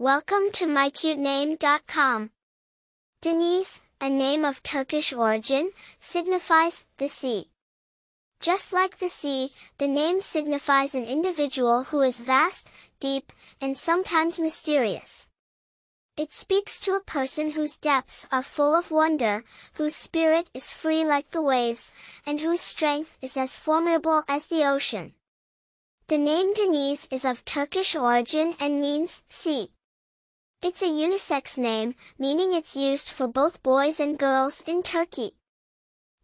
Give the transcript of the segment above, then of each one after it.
Welcome to mycutename.com. Deniz, a name of Turkish origin, signifies the sea. Just like the sea, the name signifies an individual who is vast, deep, and sometimes mysterious. It speaks to a person whose depths are full of wonder, whose spirit is free like the waves, and whose strength is as formidable as the ocean. The name Deniz is of Turkish origin and means sea. It's a unisex name, meaning it's used for both boys and girls in Turkey.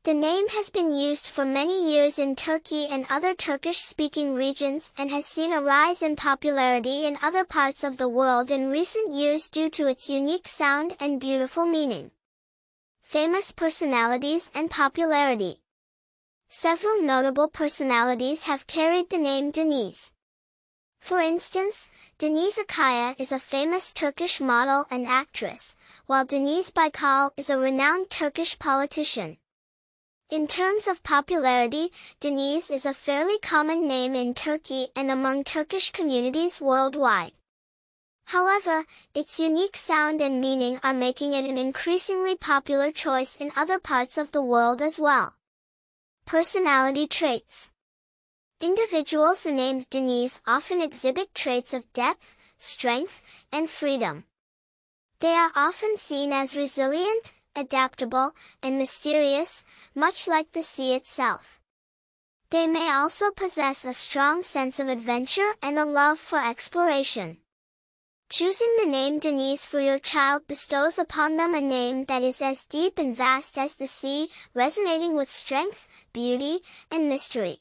The name has been used for many years in Turkey and other Turkish-speaking regions and has seen a rise in popularity in other parts of the world in recent years due to its unique sound and beautiful meaning. Famous personalities and popularity Several notable personalities have carried the name Deniz. For instance, Deniz Akkaya is a famous Turkish model and actress, while Deniz Baykal is a renowned Turkish politician. In terms of popularity, Deniz is a fairly common name in Turkey and among Turkish communities worldwide. However, its unique sound and meaning are making it an increasingly popular choice in other parts of the world as well. Personality traits Individuals named Deniz often exhibit traits of depth, strength, and freedom. They are often seen as resilient, adaptable, and mysterious, much like the sea itself. They may also possess a strong sense of adventure and a love for exploration. Choosing the name Deniz for your child bestows upon them a name that is as deep and vast as the sea, resonating with strength, beauty, and mystery.